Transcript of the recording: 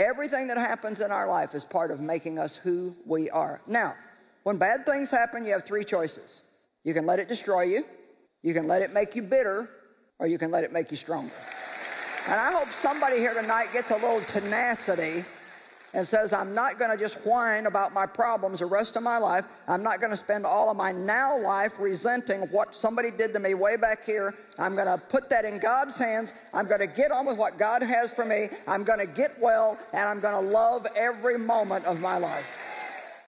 Everything that happens in our life is part of making us who we are. Now, when bad things happen, you have three choices. You can let it destroy you, you can let it make you bitter, or you can let it make you stronger. And I hope somebody here tonight gets a little tenacity and says, I'm not going to just whine about my problems the rest of my life. I'm not going to spend all of my now life resenting what somebody did to me way back here. I'm going to put that in God's hands. I'm going to get on with what God has for me. I'm going to get well, and I'm going to love every moment of my life.